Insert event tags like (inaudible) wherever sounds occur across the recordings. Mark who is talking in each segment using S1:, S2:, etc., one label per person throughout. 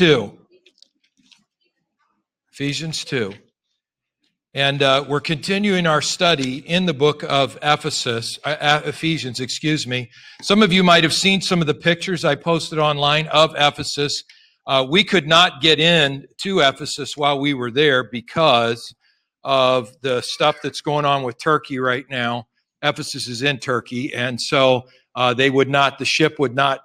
S1: 2. Ephesians 2. And uh, we're continuing our study in the book of Ephesus, uh, Ephesians, excuse me. Some of you might have seen some of the pictures I posted online of Ephesus. Uh, we could not get in to Ephesus while we were there because of the stuff that's going on with Turkey right now. Ephesus is in Turkey, and so uh, they would not, the ship would not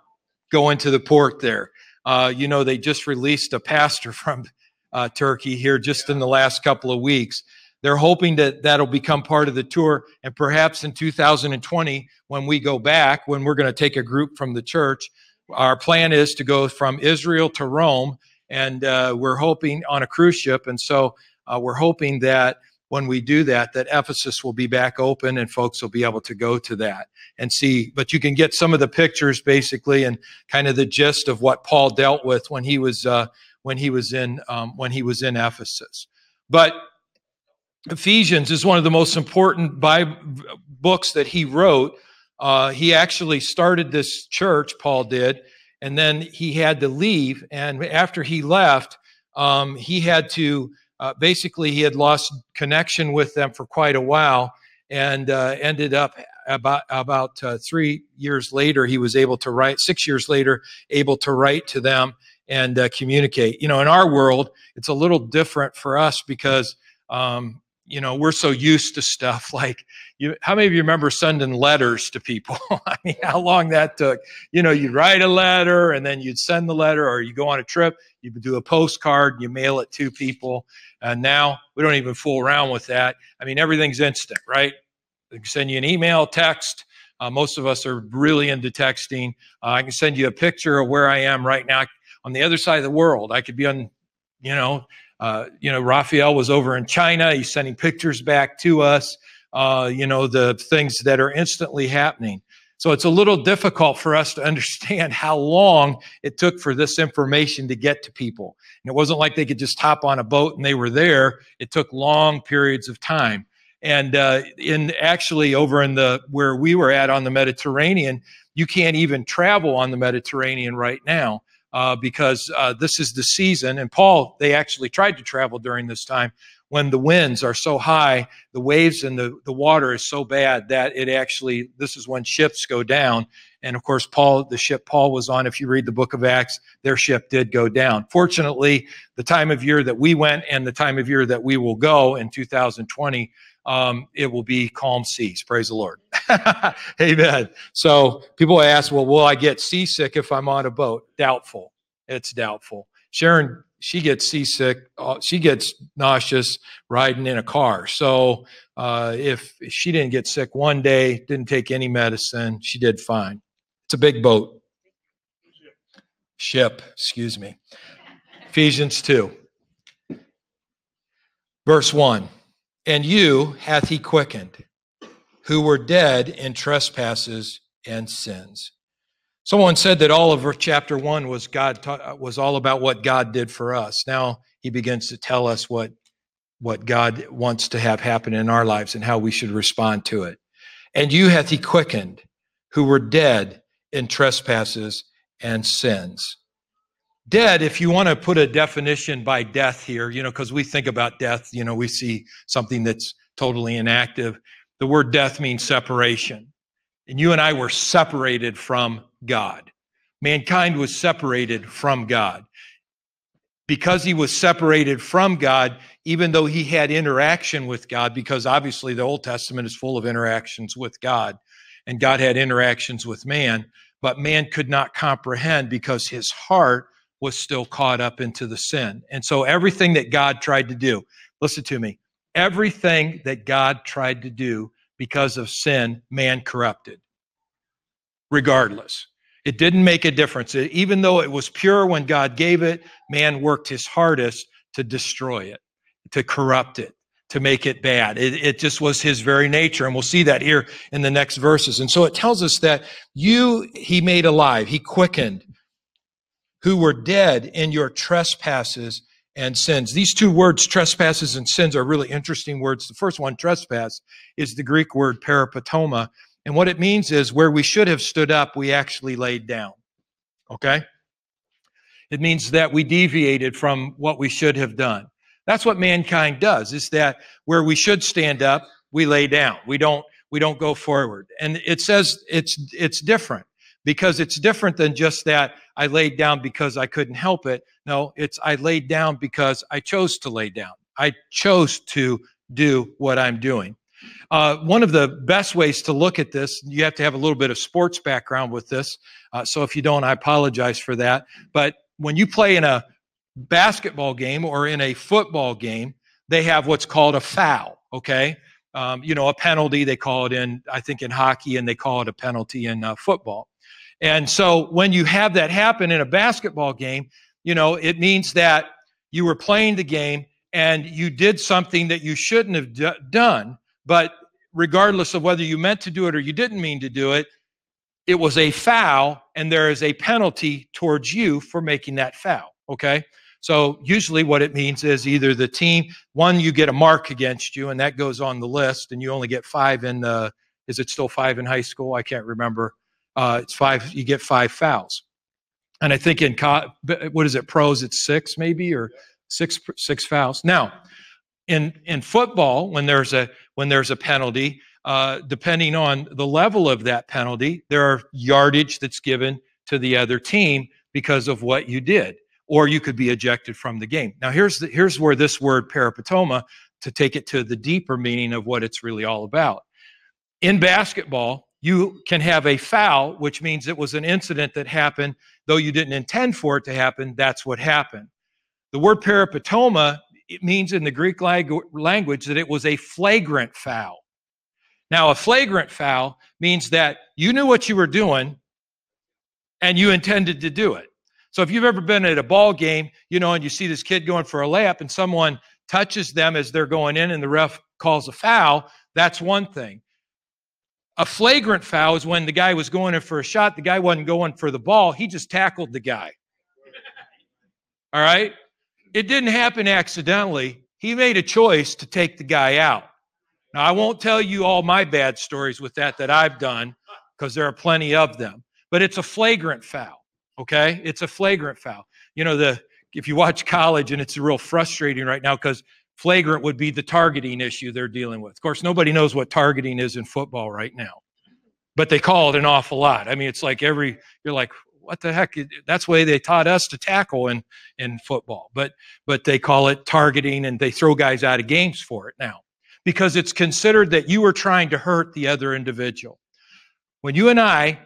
S1: go into the port there. Uh, you know, they just released a pastor (laughs) from uh, Turkey here just in the last couple of weeks. They're hoping that that'll become part of the tour. And perhaps in 2020, when we go back, when we're going to take a group from the church, our plan is to go from Israel to Rome. And uh, we're hoping on a cruise ship. And so uh, we're hoping that when we do that, that Ephesus will be back open and folks will be able to go to that and see. But you can get some of the pictures basically and kind of the gist of what Paul dealt with when he was uh, when he was in um, when he was in Ephesus. But Ephesians is one of the most important Bible books that he wrote. Uh, he actually started this church, Paul did, and then he had to leave. And after he left, um, he had to uh, basically he had lost connection with them for quite a while, and uh, ended up about about uh, three years later he was able to write. Six years later, able to write to them and uh, communicate. You know, in our world, it's a little different for us because, um, you know, we're so used to stuff (laughs) like you. How many of you remember sending letters to people? (laughs) I mean, how long that took? You know, you'd write a letter and then you'd send the letter, or you go on a trip, you do a postcard, you mail it to people. And now we don't even fool around with that. I mean, everything's instant, right? They can send you an email, text. Uh, most of us are really into texting. Uh, I can send you a picture of where I am right now on the other side of the world. I could be on, you know, uh, you know, Raphael was over in China. He's sending pictures back to us. Uh, you know, the things that are instantly happening. So it's a little difficult for us to understand (laughs) how long it took for this information to get to people. And it wasn't like they could just hop on a boat and they were there. It took long periods of time. And uh, in actually over in the where we were at on the Mediterranean, you can't even travel on the Mediterranean right now uh, because uh, this is the season. And Paul, they actually tried to travel during this time when the winds are so high, the waves and the, the water is so bad that it actually, this is when ships go down. And of course, Paul, the ship Paul was on, if you read the book of Acts, their ship did go down. Fortunately, the time of year that we went and the time of year that we will go in 2020 um, it will be calm seas. Praise the Lord. (laughs) Amen. So people ask, well, will I get seasick if I'm on a boat? Doubtful. It's doubtful. Sharon, she gets seasick. Uh, she gets nauseous riding in a car. So uh, if she didn't get sick one day, didn't take any medicine, she did fine. It's a big boat. Ship, excuse me. Ephesians 2, verse 1 and you hath he quickened, who were dead in trespasses and sins. Someone said that all of chapter one was God ta- was all about what God did for us. Now he begins to tell us what what God wants to have happen in our lives and how we should respond to it. And you hath he quickened, who were dead in trespasses and sins dead if you want to put a definition by death here you know because we think about death you know we see something that's totally inactive the word death means separation. And you and i were separated from god. Mankind was separated from god. Because he was separated from god even though he had interaction with god because obviously the old testament is full of interactions with god and god had interactions with man but man could not comprehend because his heart was still caught up into the sin. And so everything that God tried to do, listen to me, everything that God tried to do because of sin, man corrupted, regardless. It didn't make a difference. Even though it was pure when God gave it, man worked his hardest to destroy it, to corrupt it, to make it bad. It, it, just was his very nature. And we'll see that here in the next verses. And so it tells us that you, he made alive, he quickened who were dead in your trespasses and sins. These two words, trespasses and sins, are really interesting words. The first one, trespass, is the Greek word peripatoma. And what it means is where we should have stood up, we actually laid down. Okay? It means that we deviated from what we should have done. That's what mankind does, is that where we should stand up, we lay down. We don't, we don't go forward. And it says it's, it's different because it's different than just that I laid down because I couldn't help it. No, it's I laid down because I chose to lay down. I chose to do what I'm doing. Uh, one of the best ways to look at this, you have to have a little bit of sports background with this. Uh, so if you don't, I apologize for that. But when you play in a basketball game or in a football game, they have what's called a foul. Okay. Um, you know, a penalty, they call it in, I think, in hockey, and they call it a penalty in uh, football. And so when you have that happen in a basketball game, you know, it means that you were playing the game and you did something that you shouldn't have d- done. But regardless of whether you meant to do it or you didn't mean to do it, it was a foul and there is a penalty towards you for making that foul. Okay. So usually what it means is either the team, one, you get a mark against you and that goes on the list and you only get five in the, is it still five in high school? I can't remember. Uh, it's five, you get five fouls. And I think in, co- what is it, pros, it's six maybe or six, six fouls. Now, in, in football, when there's a, when there's a penalty, uh, depending on the level of that penalty, there are yardage that's given to the other team because of what you did, or you could be ejected from the game. Now, here's the, here's where this word peripatoma, to take it to the deeper meaning of what it's really all about. In basketball, you can have a foul, which means it was an incident that happened, though you didn't intend for it to happen. That's what happened. The word peripatoma it means in the Greek language that it was a flagrant foul. Now, a flagrant foul means that you knew what you were doing and you intended to do it. So if you've ever been at a ball game, you know, and you see this kid going for a layup and someone touches them as they're going in and the ref calls a foul, that's one thing. A flagrant foul is when the guy was going in for a shot, the guy wasn't going for the ball, he just tackled the guy. All right? It didn't happen accidentally. He made a choice to take the guy out. Now, I won't tell you all my bad stories with that that I've done because there are plenty of them, but it's a flagrant foul. Okay? It's a flagrant foul. You know, the if you watch college and it's real frustrating right now because flagrant would be the targeting issue they're dealing with. Of course, nobody knows what targeting is in football right now, but they call it an awful lot. I mean, it's like every, you're like, what the heck? That's the way they taught us to tackle in, in football. But, but they call it targeting and they throw guys out of games for it now because it's considered that you are trying to hurt the other individual. When you and I,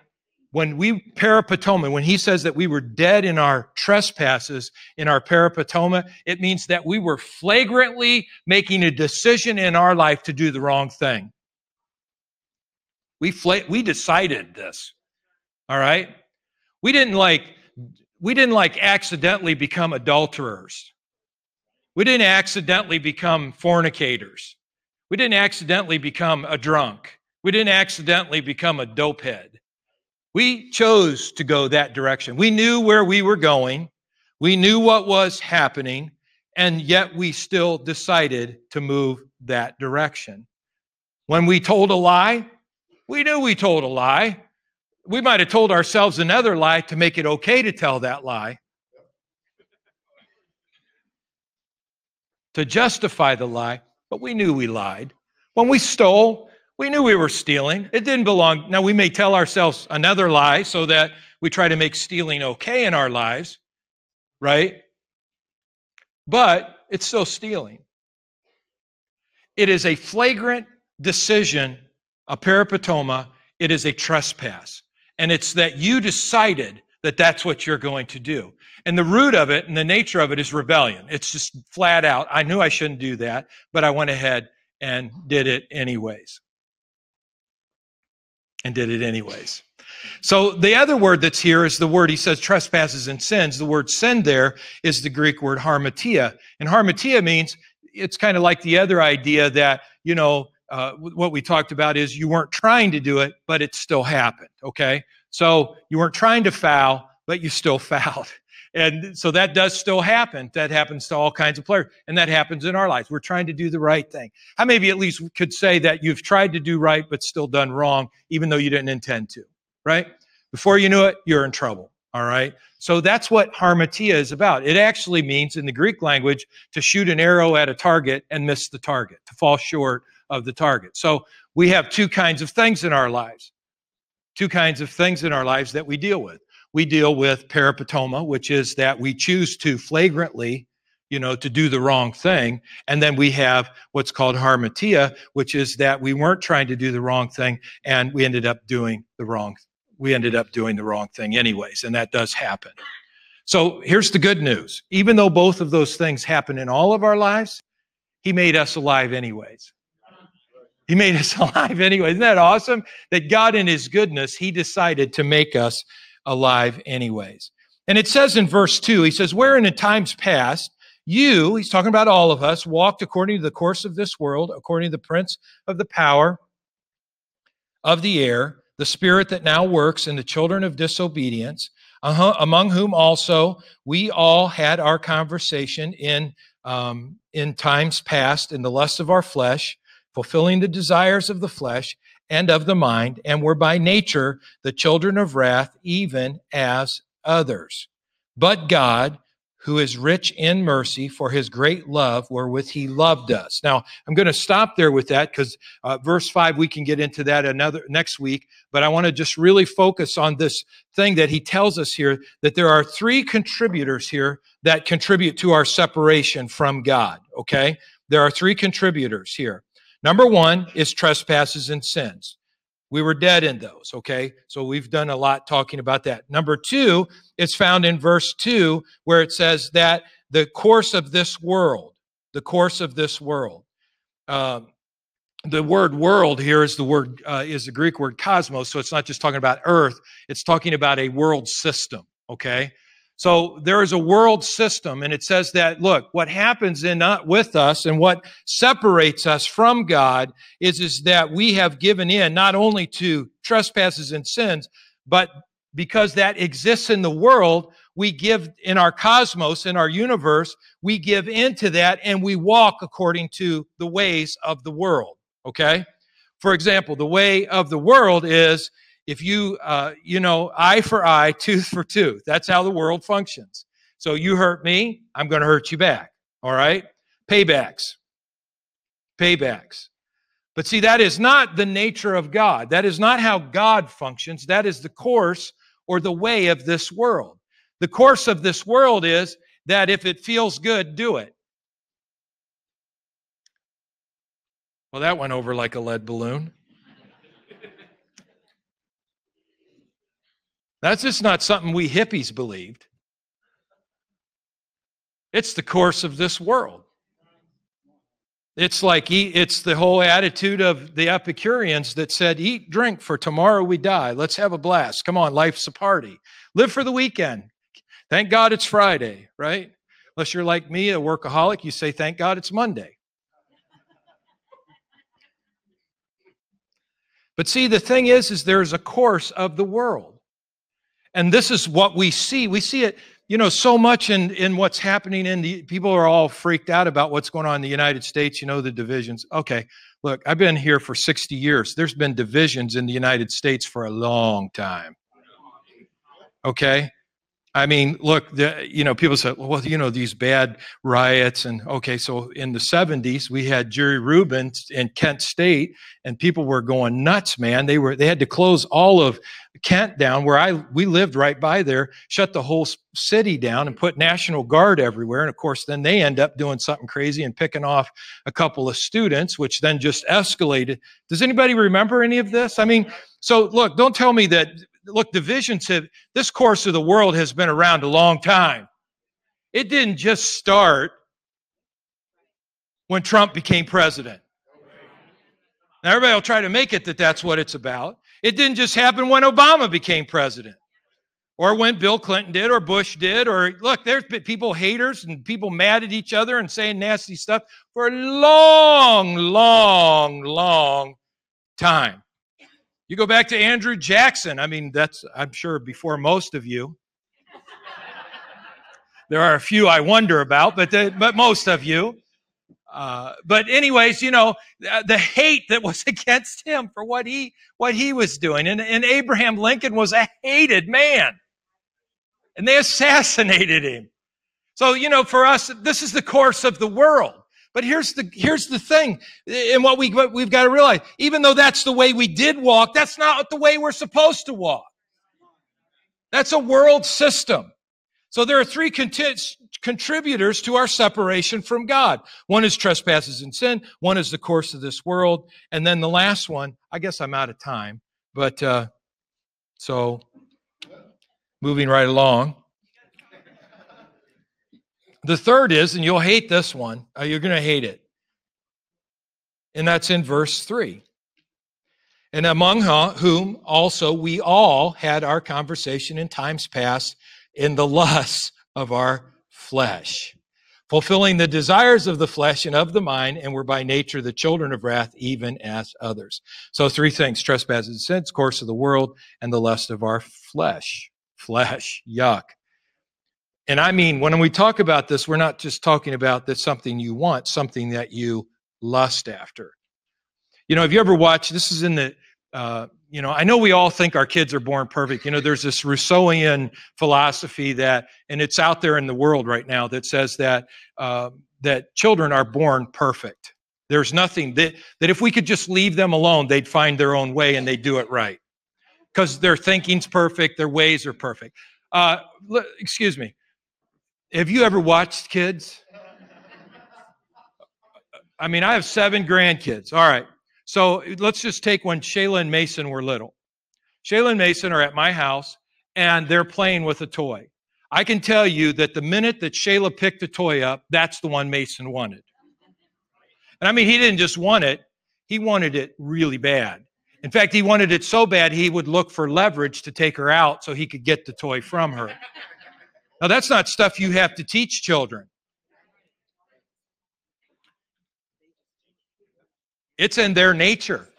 S1: when we peripatoma, when he says that we were dead in our trespasses, in our peripatoma, it means that we were flagrantly making a decision in our life to do the wrong thing. We, we decided this. All right? We didn't like we didn't like accidentally become adulterers. We didn't accidentally become fornicators. We didn't accidentally become a drunk. We didn't accidentally become a dopehead. We chose to go that direction. We knew where we were going. We knew what was happening, and yet we still decided to move that direction. When we told a lie, we knew we told a lie, we might have told ourselves another lie to make it okay to tell that lie. To justify the lie, but we knew we lied. When we stole, we knew we were stealing. It didn't belong. Now, we may tell ourselves another lie so that we try to make stealing okay in our lives, right? But it's still stealing. It is a flagrant decision, a peripatoma. It is a trespass. And it's that you decided that that's what you're going to do. And the root of it and the nature of it is rebellion. It's just flat out. I knew I shouldn't do that, but I went ahead and did it anyways. And did it anyways. So the other word that's here is the word he says trespasses and sins. The word sin there is the Greek word harmatia. And harmatia means it's kind of like the other idea that, you know, uh, what we talked about is you weren't trying to do it, but it still happened. Okay. So you weren't trying to foul, but you still (laughs) fouled. And so that does still happen. That happens to all kinds of players. And that happens in our lives. We're trying to do the right thing. How maybe at least could say that you've tried to do right, but still done wrong, even though you didn't intend to, right? Before you knew it, you're in trouble. All right. So that's what harmatia is about. It actually means in the Greek language to shoot an arrow at a target and miss the target, to fall short of the target. So we have two kinds of things in our lives. Two kinds of things in our lives that we deal with. We deal with peripatoma, which is that we choose to flagrantly you know, to do the wrong thing. And then we have what's called harmatia, which is that we weren't trying to do the wrong thing and we ended up doing the wrong we ended up doing the wrong thing anyways, and that does happen. So here's the good news. Even though both of those things happen in all of our lives, he made us alive anyways. He made us (laughs) alive anyway. Isn't that awesome? That God in his goodness, he decided to make us alive anyways. And it says in verse 2, he says, Wherein in times past you, he's talking about all of us, walked according to the course of this world, according to the prince of the power of the air, the spirit that now works in the children of disobedience, among whom also we all had our conversation in um, in times past in the lust of our flesh, fulfilling the desires of the flesh and of the mind, and were by nature the children of wrath, even as others. But God, who is rich in mercy for his great love wherewith he loved us. Now, I'm going to stop there with that because uh, verse 5 we can get into that another next week, but I want to just really focus on this thing that he tells us here that there are three contributors here that contribute to our separation from God, okay? There are three contributors here. Number 1 is trespasses and sins. We were dead in those, okay? So we've done a lot talking about that. Number two, it's found in verse two, where it says that the course of this world, the course of this world. Um, the word world here is the word uh, is the greek word cosmos so it's not just talking about earth it's talking about a world system okay so there is a world system, and it says that, look, what happens in uh, with us and what separates us from God is, is that we have given in not only to trespasses and sins, but because that exists in the world, we give in our cosmos, in our universe, we give into that and we walk according to the ways of the world. Okay? For example, the way of the world is if you, uh, you know, eye for eye, tooth for tooth. That's how the world functions. So you hurt me, I'm going to hurt you back. All right? Paybacks. Paybacks. But see, that is not the nature of God. That is not how God functions. That is the course or the way of this world. The course of this world is that if it feels good, do it. Well, that went over like a lead balloon. That's just not something we hippies believed. It's the course of this world. It's like it's the whole attitude of the Epicureans that said, "Eat, drink, for tomorrow we die. Let's have a blast. Come on, life's a party. Live for the weekend. Thank God it's Friday, right? Unless you're like me, a workaholic, you say, "Thank God it's Monday." But see, the thing is, is there's a course of the world. And this is what we see. We see it, you know, so much in, in what's happening in the people are all freaked out about what's going on in the United States, you know, the divisions. Okay, look, I've been here for 60 years. There's been divisions in the United States for a long time. Okay? I mean, look, the, you know, people said, well, you know, these bad riots. And okay, so in the 70s, we had Jerry Rubin in Kent State, and people were going nuts, man. They were, they had to close all of Kent down where I, we lived right by there, shut the whole city down and put National Guard everywhere. And of course, then they end up doing something crazy and picking off a couple of students, which then just escalated. Does anybody remember any of this? I mean, so look, don't tell me that look, divisions have, this course of the world has been around a long time. It didn't just start when Trump became president. Now, everybody will try to make it that that's what it's about. It didn't just happen when Obama became president or when Bill Clinton did or Bush did. Or look, there's been people haters and people mad at each other and saying nasty stuff for a long, long, long time. You go back to Andrew Jackson. I mean, that's, I'm sure, before most of you. there are a few I wonder about, but, the, but most of you. Uh, but anyways, you know, the, the hate that was (laughs) against him for what he, what he was doing. And, and Abraham Lincoln was a hated man. and they assassinated him. So, you know, for us, this is the course of the world. But here's the, here's the thing. And what we, what we've got to realize, even though that's the way we did walk, that's not the way we're supposed to walk. That's a world system. So there are three contributors to our separation from God. One is trespasses and sin. One is the course of this world. And then the last one, I guess I'm out of time, but, uh, so moving right along. The third is, and you'll hate this one, uh, you're going to hate it. And that's in verse 3. And among whom also we all had our conversation in times past in the lusts of our flesh, fulfilling the desires of the flesh and of the mind, and were by nature the children of wrath, even as others. So, three things trespasses and sins, course of the world, and the lust of our flesh. Flesh, yuck. And I mean, when we talk about this, we're not just talking about that something you want, something that you lust after. You know, have you ever watched, this is in the, uh, you know, I know we all think our kids are born perfect. You know, there's this Rousseauian philosophy that, and it's out there in the world right now that says that, uh, that children are born perfect. There's nothing that, that if we could just leave them alone, they'd find their own way and they'd do it right. Because their thinking's perfect, their ways are perfect. Uh, excuse me. Have you ever watched kids? I mean, I have seven grandkids. All right. So let's just take when Shayla and Mason were little. Shayla and Mason are at my house and they're playing with a toy. I can tell you that the minute that Shayla picked the toy up, that's the one Mason wanted. And I mean, he didn't just want it, he wanted it really bad. In fact, he wanted it so bad he would look for leverage to take her out so he could get the toy from her. Now, that's not stuff you have to teach children. It's in their nature.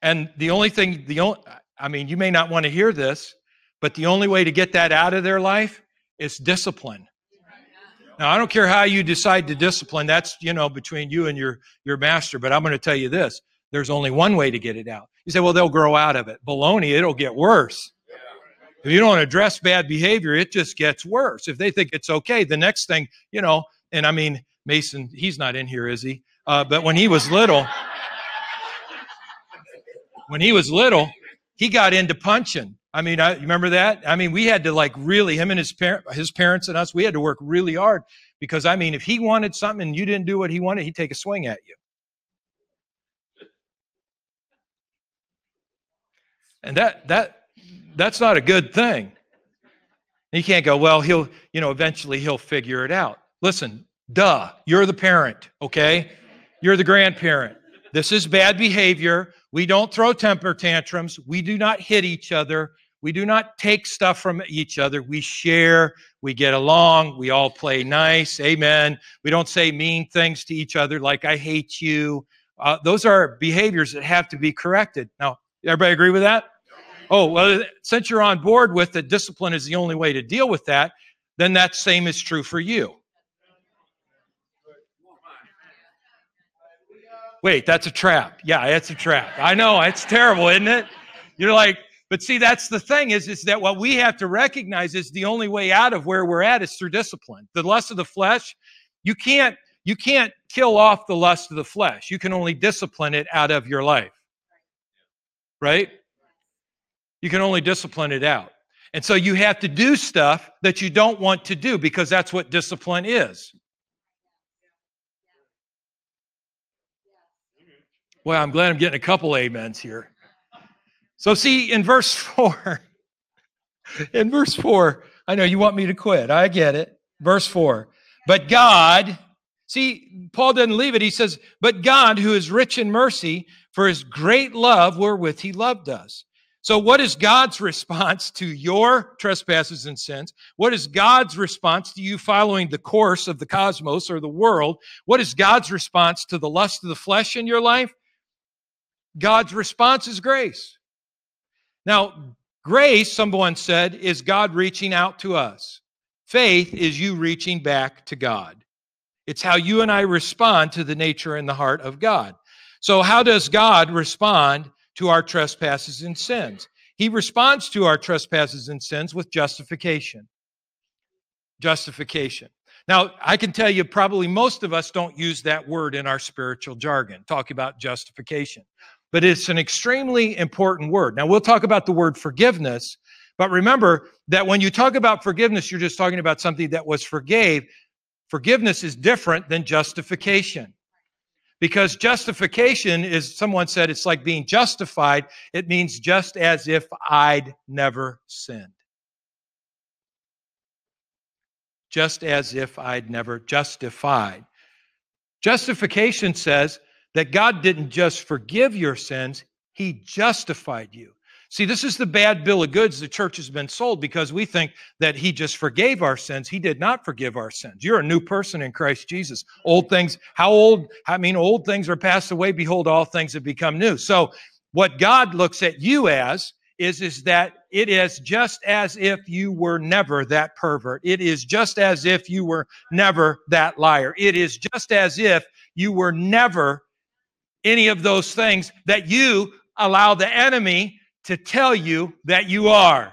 S1: And the only thing, the only, I mean, you may not want to hear this, but the only way to get that out of their life is discipline. Now, I don't care how you decide to discipline. That's, you know, between you and your, your master. But I'm going to tell you this. There's only one way to get it out. You say, well, they'll grow out of it. Baloney, it'll get worse. If you don't address bad behavior, it just gets worse. If they think it's okay, the next thing, you know, and I mean, Mason, he's not in here, is he? Uh, but when he was little, when he was little, he got into punching. I mean, I remember that. I mean, we had to like really him and his parent, his parents and us. We had to work really hard because I mean, if he wanted something and you didn't do what he wanted, he'd take a swing at you. And that that that's not a good thing. You can't go, well, he'll, you know, eventually he'll figure it out. Listen, duh, you're the parent, okay? You're the grandparent. This is bad behavior. We don't throw temper tantrums. We do not hit each other. We do not take stuff from each other. We share. We get along. We all play nice. Amen. We don't say mean things to each other like, I hate you. Uh, those are behaviors that have to be corrected. Now, everybody agree with that? Oh, well, since you're on board with that discipline is the only way to deal with that, then that same is true for you. Wait, that's a trap. Yeah, it's a trap. I know, it's terrible, isn't it? You're like, but see, that's the thing is, is that what we have to recognize is the only way out of where we're at is through discipline. The lust of the flesh, you can't, you can't kill off the lust of the flesh. You can only discipline it out of your life. Right? You can only discipline it out. And so you have to do stuff that you don't want to do because that's what discipline is. Well, I'm glad I'm getting a couple amens here. So, see, in verse (laughs) 4, in verse 4, I know you want me to quit. I get it. Verse 4. But God, see, Paul doesn't leave it. He says, But God, who is rich in mercy, for his great love wherewith he loved us. So, what is God's response to your trespasses and sins? What is God's response to you following the course of the cosmos or the world? What is God's response to the lust of the flesh in your life? God's response is grace. Now, grace, someone said, is God reaching out to us. Faith is you reaching back to God. It's how you and I respond to the nature and the heart of God. So, how does God respond to our trespasses and sins. He responds to our trespasses and sins with justification. Justification. Now, I can tell you probably most of us don't use that word in our spiritual jargon, talk about justification. But it's an extremely important word. Now, we'll talk about the word forgiveness, but remember that when you talk about forgiveness, you're just talking about something that was forgave. Forgiveness is different than justification. Because justification is, someone said, it's like being justified. It means just as if I'd never sinned. Just as if I'd never justified. Justification says that God didn't just forgive your sins, He justified you. See, this is the bad bill of goods the church has been sold because we think that he just forgave our sins. He did not forgive our sins. You're a new person in Christ Jesus. Old things, how old? I mean, old things are passed away. Behold, all things have become new. So what God looks at you as is, is that it is just as if you were never that pervert. It is just as if you were never that liar. It is just as if you were never any of those things that you allow the enemy to tell you that you are.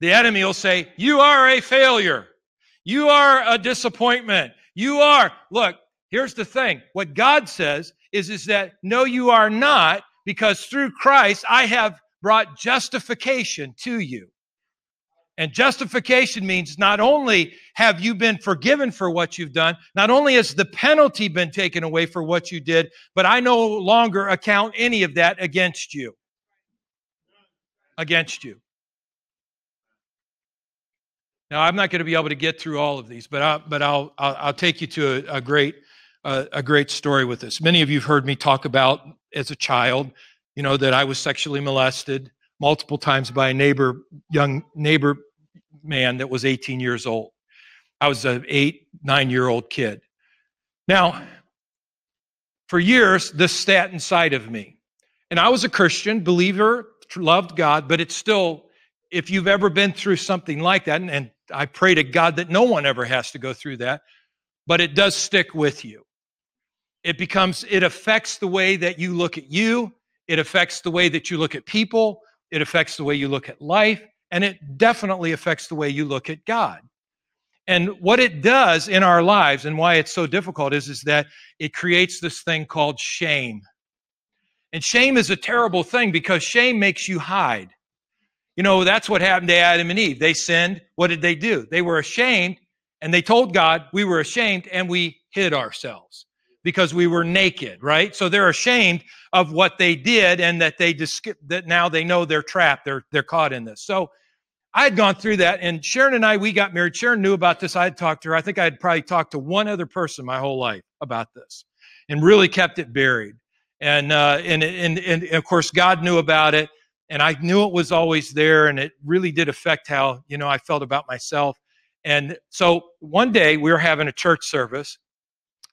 S1: The enemy will say, You are a failure. You are a disappointment. You are. Look, here's the thing. What God says is, is that no, you are not, because through Christ I have brought justification to you. And justification means not only have you been forgiven for what you've done, not only has the penalty been taken away for what you did, but I no longer account any of that against you. Against you. Now, I'm not going to be able to get through all of these, but I'll, but I'll, I'll, I'll take you to a, a great, uh, a great story with this. Many of you have heard me talk about as a child, you know, that I was sexually molested multiple times by a neighbor, young neighbor man that was 18 years old. I was an eight, nine year old kid. Now, for years, this sat inside of me. And I was a Christian, believer, loved God, but it's still, if you've ever been through something like that, and, and I pray to God that no one ever has to go through that, but it does stick with you. It becomes, it affects the way that you look at you, it affects the way that you look at people, it affects the way you look at life, and it definitely affects the way you look at God. And what it does in our lives and why it's so difficult is, is that it creates this thing called shame. And shame is a terrible thing because shame makes you hide. You know, that's what happened to Adam and Eve. They sinned. What did they do? They were ashamed and they told God, we were ashamed and we hid ourselves because we were naked, right? So they're ashamed of what they did and that they just, that now they know they're trapped. They're, they're caught in this. So I had gone through that and Sharon and I, we got married. Sharon knew about this. I had talked to her. I think I had probably talked to one other person my whole life about this and really kept it buried. And, uh, and, and, and of course, God knew about it and I knew it was always there and it really did affect how, you know, I felt about myself. And so one day we were having a church service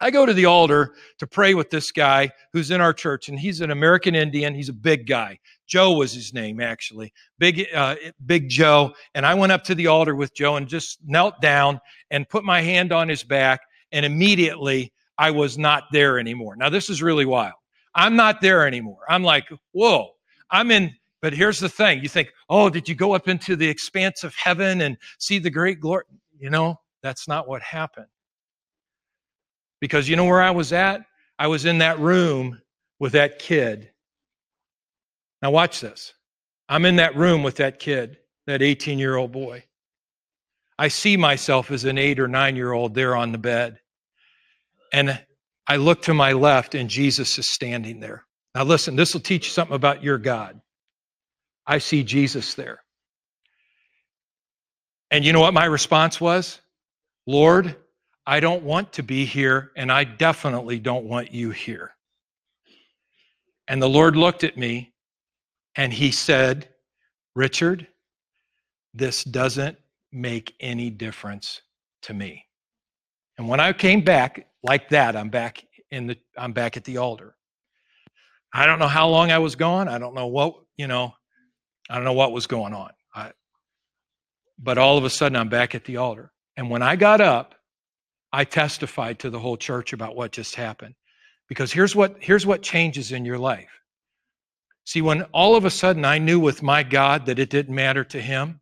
S1: I go to the altar to pray with this guy who's in our church, and he's an American Indian. He's a big guy. Joe was his name, actually. Big, uh, Big Joe. And I went up to the altar with Joe and just knelt down and put my hand on his back, and immediately I was not there anymore. Now, this is really wild. I'm not there anymore. I'm like, whoa, I'm in. But here's the thing you think, oh, did you go up into the expanse of heaven and see the great glory? You know, that's not what happened. Because you know where I was at? I was in that room with that kid. Now, watch this. I'm in that room with that kid, that 18 year old boy. I see myself as an eight or nine year old there on the bed. And I look to my left, and Jesus is standing there. Now, listen, this will teach you something about your God. I see Jesus there. And you know what my response was? Lord, I don't want to be here, and I definitely don't want you here. And the Lord looked at me and he said, Richard, this doesn't make any difference to me. And when I came back like that, I'm back in the I'm back at the altar. I don't know how long I was gone. I don't know what, you know, I don't know what was going on. I, but all of a sudden I'm back at the altar. And when I got up, I testified to the whole church about what just happened. Because here's what, here's what changes in your life. See, when all of a sudden I knew with my God that it didn't matter to him,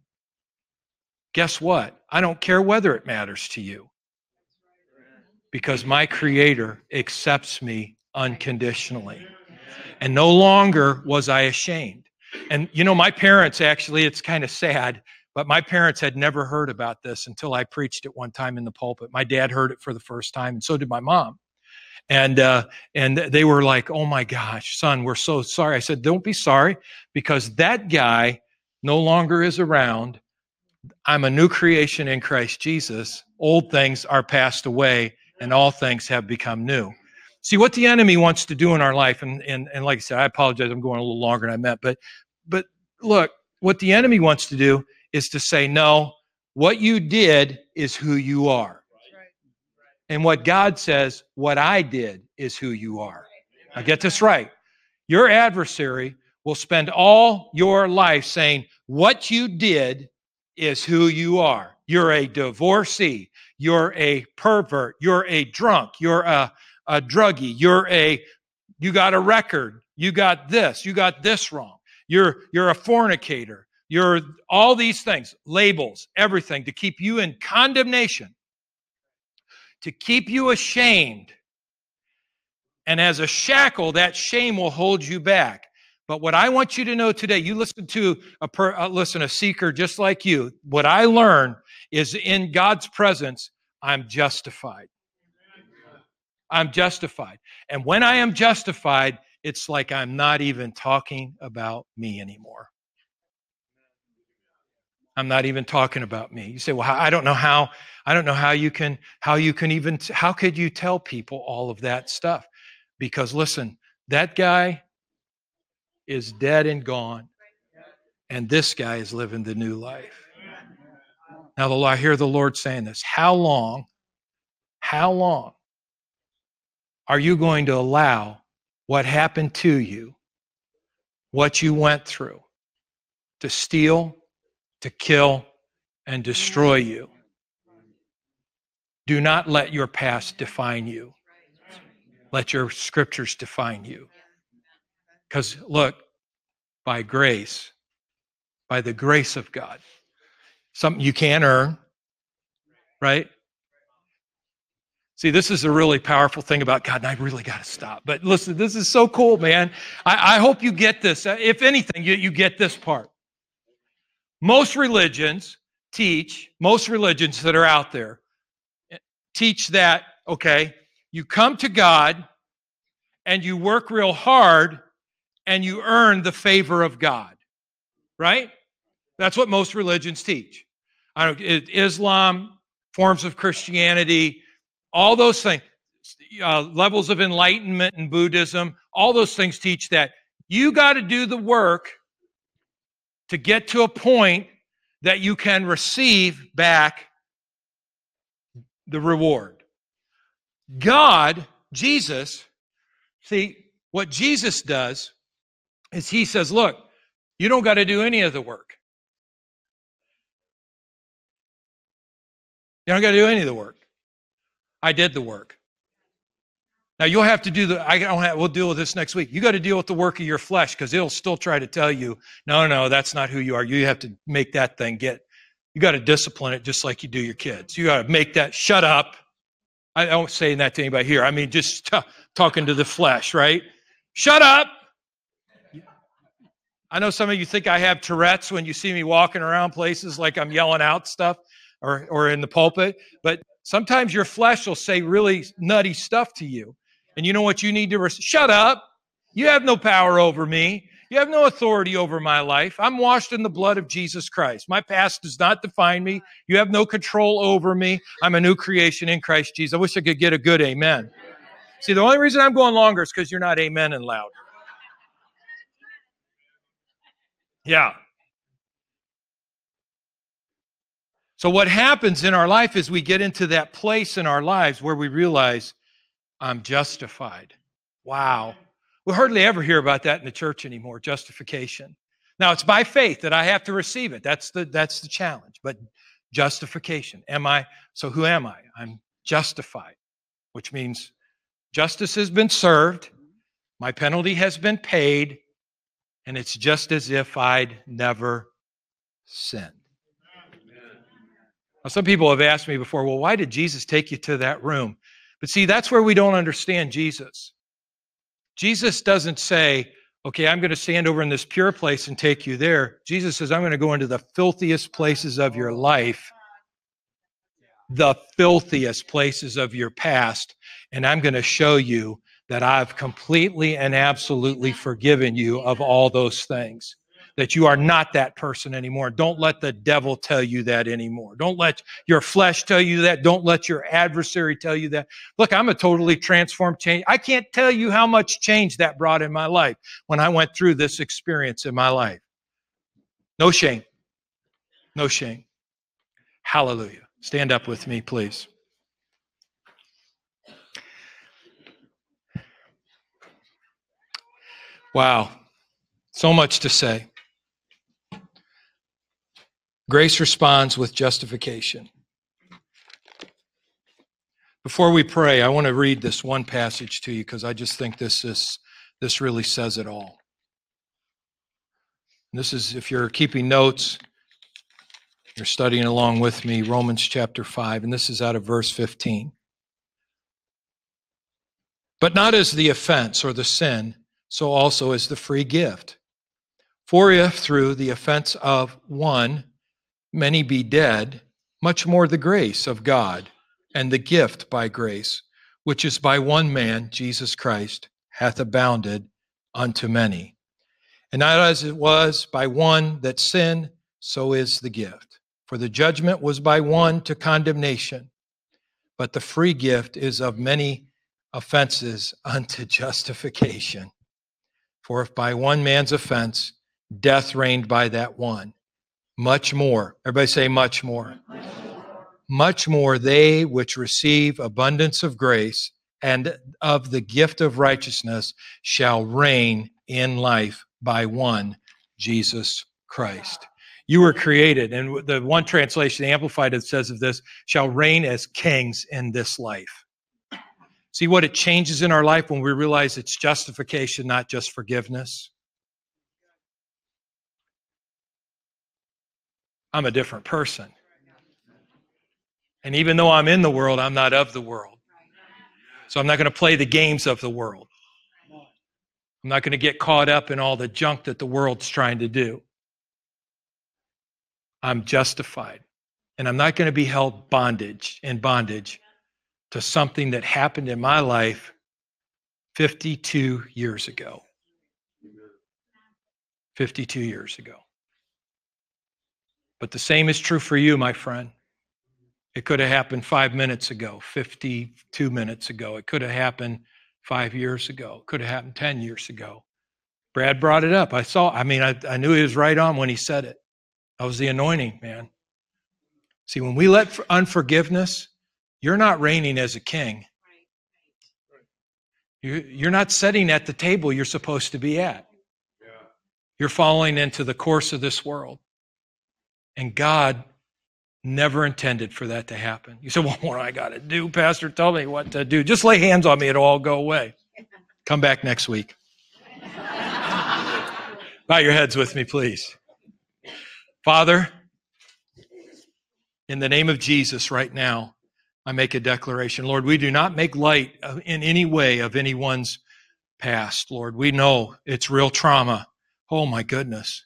S1: guess what? I don't care whether it matters to you because my Creator accepts me unconditionally. And no longer was I ashamed. And you know, my parents actually, it's kind of sad, but my parents had never heard about this until I preached it one time in the pulpit. My dad heard it for the first time, and so did my mom. And uh, and they were like, "Oh my gosh, son, we're so sorry." I said, "Don't be sorry, because that guy no longer is around. I'm a new creation in Christ Jesus. Old things are passed away, and all things have become new." See what the enemy wants to do in our life, and, and, and like I said, I apologize, I'm going a little longer than I meant, but but look, what the enemy wants to do is to say, no, what you did is who you are. And what God says, what I did is who you are. Now get this right. Your adversary will spend all your life saying, what you did is who you are. You're a divorcee. You're a pervert. You're a drunk. You're a a druggie. You're a, you got a record. You got this. You got this wrong. You're, you're a fornicator. You're all these things, labels, everything to keep you in condemnation, to keep you ashamed. And as a shackle, that shame will hold you back. But what I want you to know today, you listen to a per, uh, listen a seeker just like you. What I learn is in God's presence, I'm justified. I'm justified. And when I am justified, it's like I'm not even talking about me anymore. I'm not even talking about me. You say, "Well, I don't know how I don't know how you can how you can even how could you tell people all of that stuff?" Because listen, that guy is dead and gone. And this guy is living the new life. Now, the, I hear the Lord saying this. How long, how long are you going to allow what happened to you, what you went through, to steal, to kill, and destroy you? Do not let your past define you. Let your scriptures define you. Because look, by grace, by the grace of God, something you can't earn, right? See, this is a really powerful thing about God, and I really got to stop. But listen, this is so cool, man. I, I hope you get this. If anything, you, you get this part. Most religions teach, most religions that are out there eh, teach that, okay, you come to God and you work real hard and you earn the favor of God, right? That's what most religions teach. I don't, Islam, forms of Christianity, all those things, uh, levels of enlightenment in Buddhism, all those things teach that you got to do the work to get to a point that you can receive back the reward. God, Jesus, see, what Jesus does is he says, look, you don't got to do any of the work. You don't got to do any of the work. I did the work. Now you'll have to do the. I don't have. We'll deal with this next week. You got to deal with the work of your flesh because it'll still try to tell you, no, no, that's not who you are. You have to make that thing get. You got to discipline it just like you do your kids. You got to make that. Shut up. I don't say that to anybody here. I mean, just t- talking to the flesh, right? Shut up. I know some of you think I have Tourette's when you see me walking around places like I'm yelling out stuff or, or in the pulpit, but Sometimes your flesh will say really nutty stuff to you. And you know what you need to res- shut up. You have no power over me. You have no authority over my life. I'm washed in the blood of Jesus Christ. My past does not define me. You have no control over me. I'm a new creation in Christ Jesus. I wish I could get a good amen. See, the only reason I'm going longer is because you're not amen and loud. Yeah. So, what happens in our life is we get into that place in our lives where we realize, I'm justified. Wow. We hardly ever hear about that in the church anymore justification. Now, it's by faith that I have to receive it. That's the, that's the challenge. But justification. Am I? So, who am I? I'm justified, which means justice has been served, my penalty has been paid, and it's just as if I'd never sinned. Now, some people have asked me before, well, why did Jesus take you to that room? But see, that's where we don't understand Jesus. Jesus doesn't say, okay, I'm going to stand over in this pure place and take you there. Jesus says, I'm going to go into the filthiest places of your life, the filthiest places of your past, and I'm going to show you that I've completely and absolutely forgiven you of all those things that you are not that person anymore. Don't let the devil tell you that anymore. Don't let your flesh tell you that. Don't let your adversary tell you that. Look, I'm a totally transformed change. I can't tell you how much change that brought in my life when I went through this experience in my life. No shame. No shame. Hallelujah. Stand up with me, please. Wow. So much to say. Grace responds with justification. Before we pray, I want to read this one passage to you because I just think this is this really says it all. And this is if you're keeping notes, you're studying along with me, Romans chapter 5, and this is out of verse 15. But not as the offense or the sin, so also as the free gift. For if through the offense of one many be dead, much more the grace of God and the gift by grace, which is by one man, Jesus Christ, hath abounded unto many. And not as it was by one that sinned, so is the gift. For the judgment was by one to condemnation, but the free gift is of many offenses unto (laughs) justification. For if by one man's offense death reigned by that one, much more. Everybody say, much more. Much more they which receive abundance of grace and of the gift of righteousness shall reign in life by one, Jesus Christ. You were created, and the one translation, Amplified, it says of this, shall reign as kings in this life. See what it changes in our life when we realize it's justification, not just forgiveness. I'm a different person. And even though I'm in the world, I'm not of the world. So I'm not going to play the games of the world. I'm not going to get caught up in all the junk that the world's trying to do. I'm justified. And I'm not going to be held bondage in bondage to something that happened in my life 52 years ago. 52 years ago. But the same is true for you, my friend. It could have happened five minutes ago, 52 minutes ago. It could have happened five years ago. It could have happened 10 years ago. Brad brought it up. I saw, I mean, I, I knew he was right on when he said it. That was the anointing, man. See, when we let unforgiveness, you're not reigning as a king. You're not sitting at the table you're supposed to be at. You're falling into the course of this world. And God never intended for that to happen. You say, (laughs) well, what do I got to do? Pastor, tell me what to do. Just lay hands on me, it'll all go away. Come back next week. (laughs) Bow your heads with me, please. Father, in the name of Jesus, right now, I make a declaration. Lord, we do not make light in any way of anyone's past. Lord, we know it's real trauma. Oh my goodness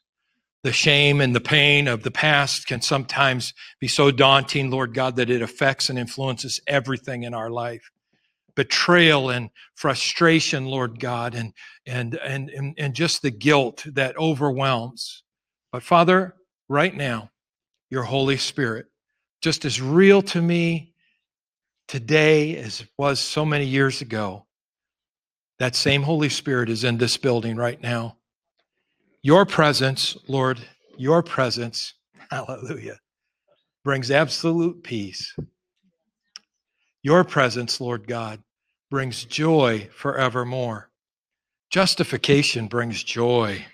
S1: the shame and the pain of the past can sometimes be so daunting, Lord God, that it affects and influences everything in our life. Betrayal and frustration, Lord God, and, and, and, and, and just the guilt that overwhelms. But Father, right now, your Holy Spirit, just as real to me today as it was so many years ago, that same Holy Spirit is in this building right now. Your presence, Lord, your presence, (laughs) hallelujah, brings absolute peace. Your presence, Lord God, brings joy forevermore. Justification brings joy.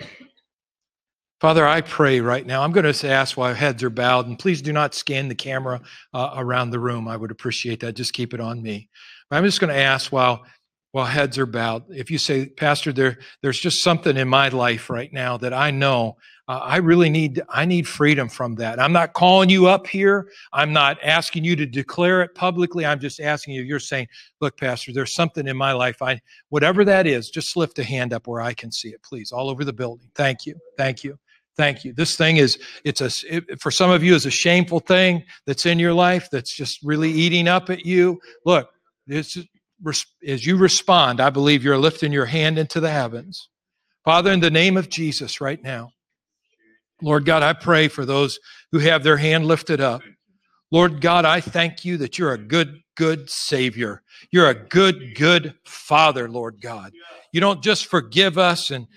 S1: Father, I pray right now. I'm going to ask while heads are bowed, and please do not scan the camera uh, around the room. I would appreciate that. Just keep it on me. But I'm just going to ask while while heads are bowed. If you say, Pastor, there, there's just something in my life right now that I know uh, I really need, I need freedom from that. I'm not calling you up here. I'm not asking you to declare it publicly. I'm just asking you, you're saying, look, Pastor, there's something in my life. I, whatever that is, just lift a hand up where I can see it, please, all over the building. Thank you. Thank you. Thank you. This thing is, it's a, it, for some of you, is a shameful thing that's in your life that's just really eating up at you. Look, this, as you respond, I believe you're lifting your hand into the heavens. Father, in the name of Jesus right now, Lord God, I pray for those who have their hand lifted up. Lord God, I thank you that you're a good, good Savior. You're a good, good Father, Lord God. You don't just forgive us and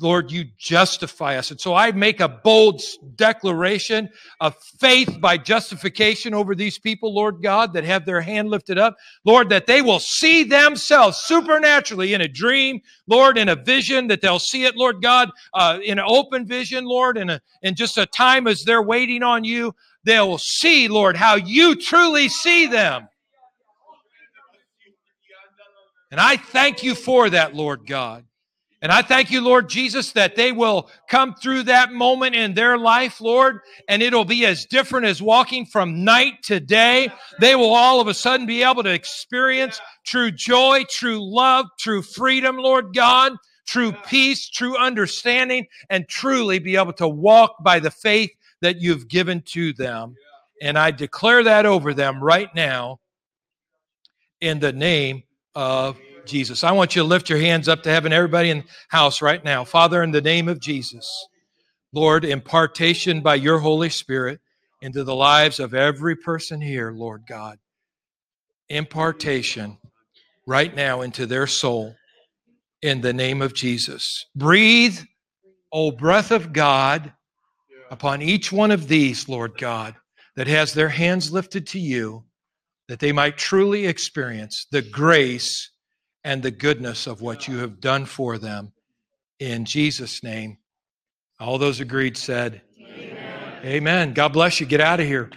S1: Lord, you justify us. And so I make a bold declaration of faith by justification over these people, Lord God, that have their hand lifted up. Lord, that they will see themselves supernaturally in a dream, Lord, in a vision, that they'll see it, Lord God, uh, in an open vision, Lord, in, a, in just a time as they're waiting on you. They'll see, Lord, how you truly see them. And I thank you for that, Lord God. And I thank you, Lord Jesus, that they will come through that moment in their life, Lord, and it'll be as different as walking from night to day. They will all of a sudden be able to experience true joy, true love, true freedom, Lord God, true peace, true understanding, and truly be able to walk by the faith that you've given to them. And I declare that over them right now in the name of Jesus. I want you to lift your hands up to heaven, everybody in the house right now. Father, in the name of Jesus, Lord, impartation by your Holy Spirit into the lives of every person here, Lord God. Impartation right now into their soul in the name of Jesus. Breathe, O breath of God, upon each one of these, Lord God, that has their hands lifted to you, that they might truly experience the grace and the goodness of what you have done for them. In Jesus' name. All those agreed said, Amen. Amen. God bless you. Get out of here.